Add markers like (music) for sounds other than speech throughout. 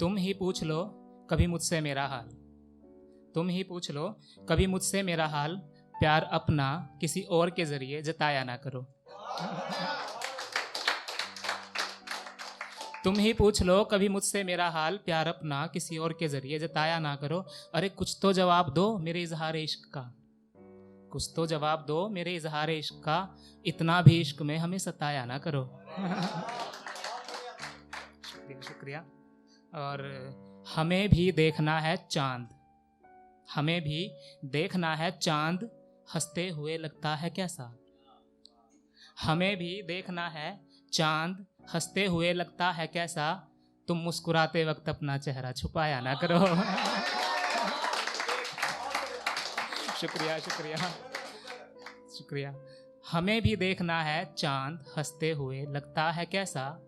तुम ही पूछ लो, कभी मुझसे मेरा हाल। तुम ही पूछ लो, कभी मुझसे मेरा हाल, प्यार अपना किसी और के ज़रिए जताया ना करो। तुम ही पूछ लो, कभी मुझसे मेरा हाल, प्यार अपना किसी और के ज़रिए जताया ना करो। अरे, कुछ तो जवाब दो मेरे इजहार इश्क का। कुछ तो जवाब दो मेरे इजहार इश्क का। इतना भी इश्क में हमें सताया ना करो। (laughs) शुक्रिया शुक्रिया। और हमें भी देखना है चाँद। हमें भी देखना है चाँद। हँसते हुए लगता है कैसा? हमें भी देखना है चाँद। हँसते हुए लगता है कैसा? तुम मुस्कुराते वक्त अपना चेहरा छुपाया ना करो। शुक्रिया शुक्रिया शुक्रिया। हमें भी देखना है चाँद। हँसते हुए लगता है कैसा?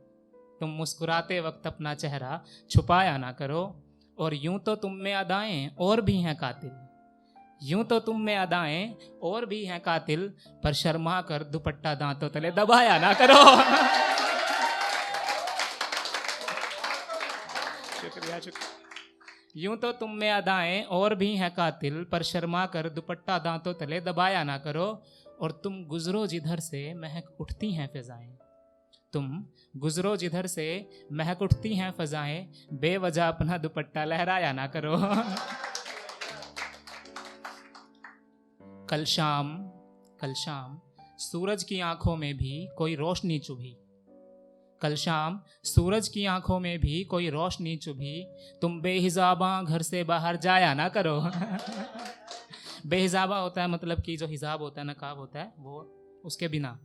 तुम मुस्कुराते वक्त अपना चेहरा छुपाया ना करो, और यूँ तो तुम में अदाएँ और भी हैं कातिल। यूँ तो तुम में अदाएँ और भी हैं कातिल, पर शर्मा कर दुपट्टा दांतों तले दबाया ना करो। शुक्रिया शुक्रिया। यूँ तो तुम में अदाएँ और भी हैं कातिल, पर शर्मा कर दुपट्टा दांतों तले दबाया ना करो, और तुम गुजरो जिधर से महक उठती हैं फिजाएँ। तुम गुजरो जिधर से महक उठती हैं फजाएँ, बेवजह अपना दुपट्टा लहराया ना करो। कल शाम कल शाम सूरज की आँखों में भी कोई रोशनी चुभी। कल शाम सूरज की आँखों में भी कोई रोशनी चुभी। तुम बेहिजाबा घर से बाहर जाया ना करो। (laughs) बेहिजाबा होता है मतलब कि जो हिजाब होता है, नकाब होता है, वो उसके बिना।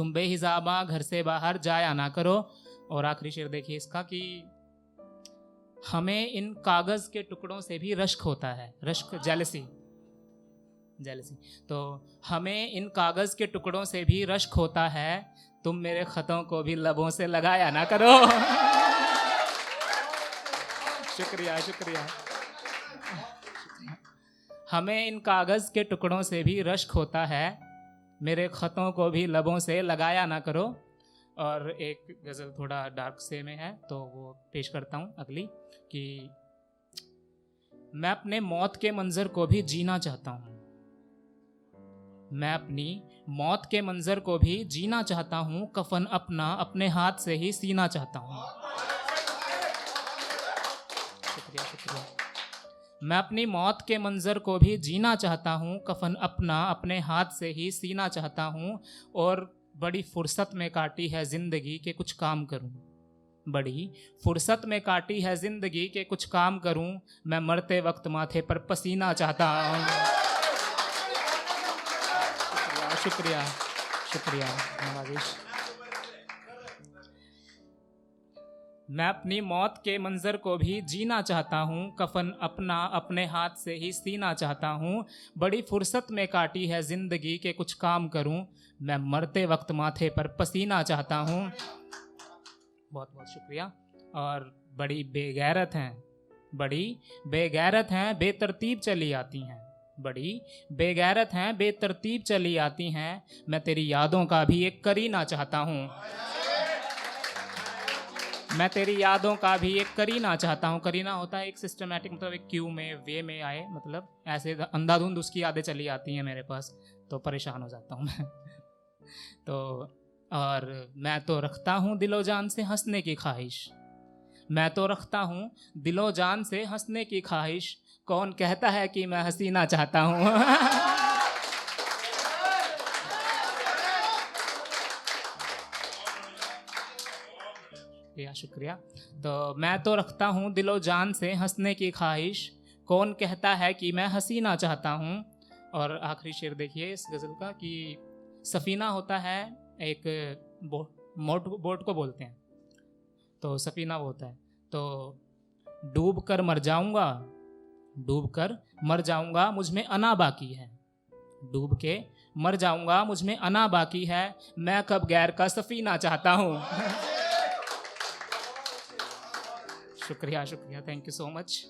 तुम बेहिजाबा घर से बाहर जाया ना करो। और आखिरी शेर देखिए इसका कि हमें इन कागज़ के टुकड़ों से भी रश्क होता है, रश्क जेलसी जेलसी तो हमें इन कागज़ के टुकड़ों से भी रश्क होता है, तुम मेरे खतों को भी लबों से लगाया ना करो। (laughs) शुक्रिया शुक्रिया। हमें इन कागज़ के टुकड़ों से भी रश्क होता है मेरे ख़तों को भी लबों से लगाया ना करो। और एक गज़ल थोड़ा डार्क से में है तो वो पेश करता हूँ अगली, कि मैं अपने मौत के मंज़र को भी जीना चाहता हूँ। मैं अपनी मौत के मंज़र को भी जीना चाहता हूँ, कफन अपना अपने हाथ से ही सीना चाहता हूँ। शुक्रिया शुक्रिया। मैं अपनी मौत के मंज़र को भी जीना चाहता हूँ, कफन अपना अपने हाथ से ही सीना चाहता हूँ और बड़ी फुर्सत में काटी है ज़िंदगी के कुछ काम करूँ। बड़ी फुर्सत में काटी है ज़िंदगी के कुछ काम करूँ, मैं मरते वक्त माथे पर पसीना चाहता हूँ। शुक्रिया शुक्रिया नवाजिश मैं अपनी मौत के मंज़र को भी जीना चाहता हूँ। कफन अपना अपने हाथ से ही सीना चाहता हूँ। बड़ी फुर्सत में काटी है ज़िंदगी के कुछ काम करूँ। मैं मरते वक्त माथे पर पसीना चाहता हूँ। बहुत बहुत शुक्रिया। और बड़ी बेगैरत हैं। बड़ी बेगैरत हैं, बेतरतीब चली आती हैं। बड़ी बेगैरत हैं, बेतरतीब चली आती हैं। मैं तेरी यादों का भी एक करीना चाहता हूँ। मैं तेरी यादों का भी एक करीना चाहता हूँ। करीना होता है एक सिस्टमेटिक मतलब एक क्यू में वे में आए मतलब ऐसे अंधाधुंध उसकी यादें चली आती हैं मेरे पास तो परेशान हो जाता हूँ मैं। (laughs) तो और मैं तो रखता हूँ दिलो जान से हंसने की ख्वाहिश। मैं तो रखता हूँ दिलो जान से हंसने की ख्वाहिश। कौन कहता है कि मैं हसीना चाहता हूँ? (laughs) शुक्रिया शुक्रिया। तो मैं तो रखता हूँ दिलो जान से हंसने की ख्वाहिश। कौन कहता है कि मैं हसीना चाहता हूँ? और आखिरी शेर देखिए इस गज़ल का कि सफ़ीना होता है एक बोट बोट को बोलते हैं। तो सफ़ीना वो होता है। तो डूब कर मर जाऊँगा, डूब कर मर जाऊँगा, मुझमें अना बाकी है। डूब के मर जाऊँगा, मुझमें अना बाकी है। मैं कब गैर का सफ़ीना चाहता हूँ? (laughs) शुक्रिया शुक्रिया। Thank you so much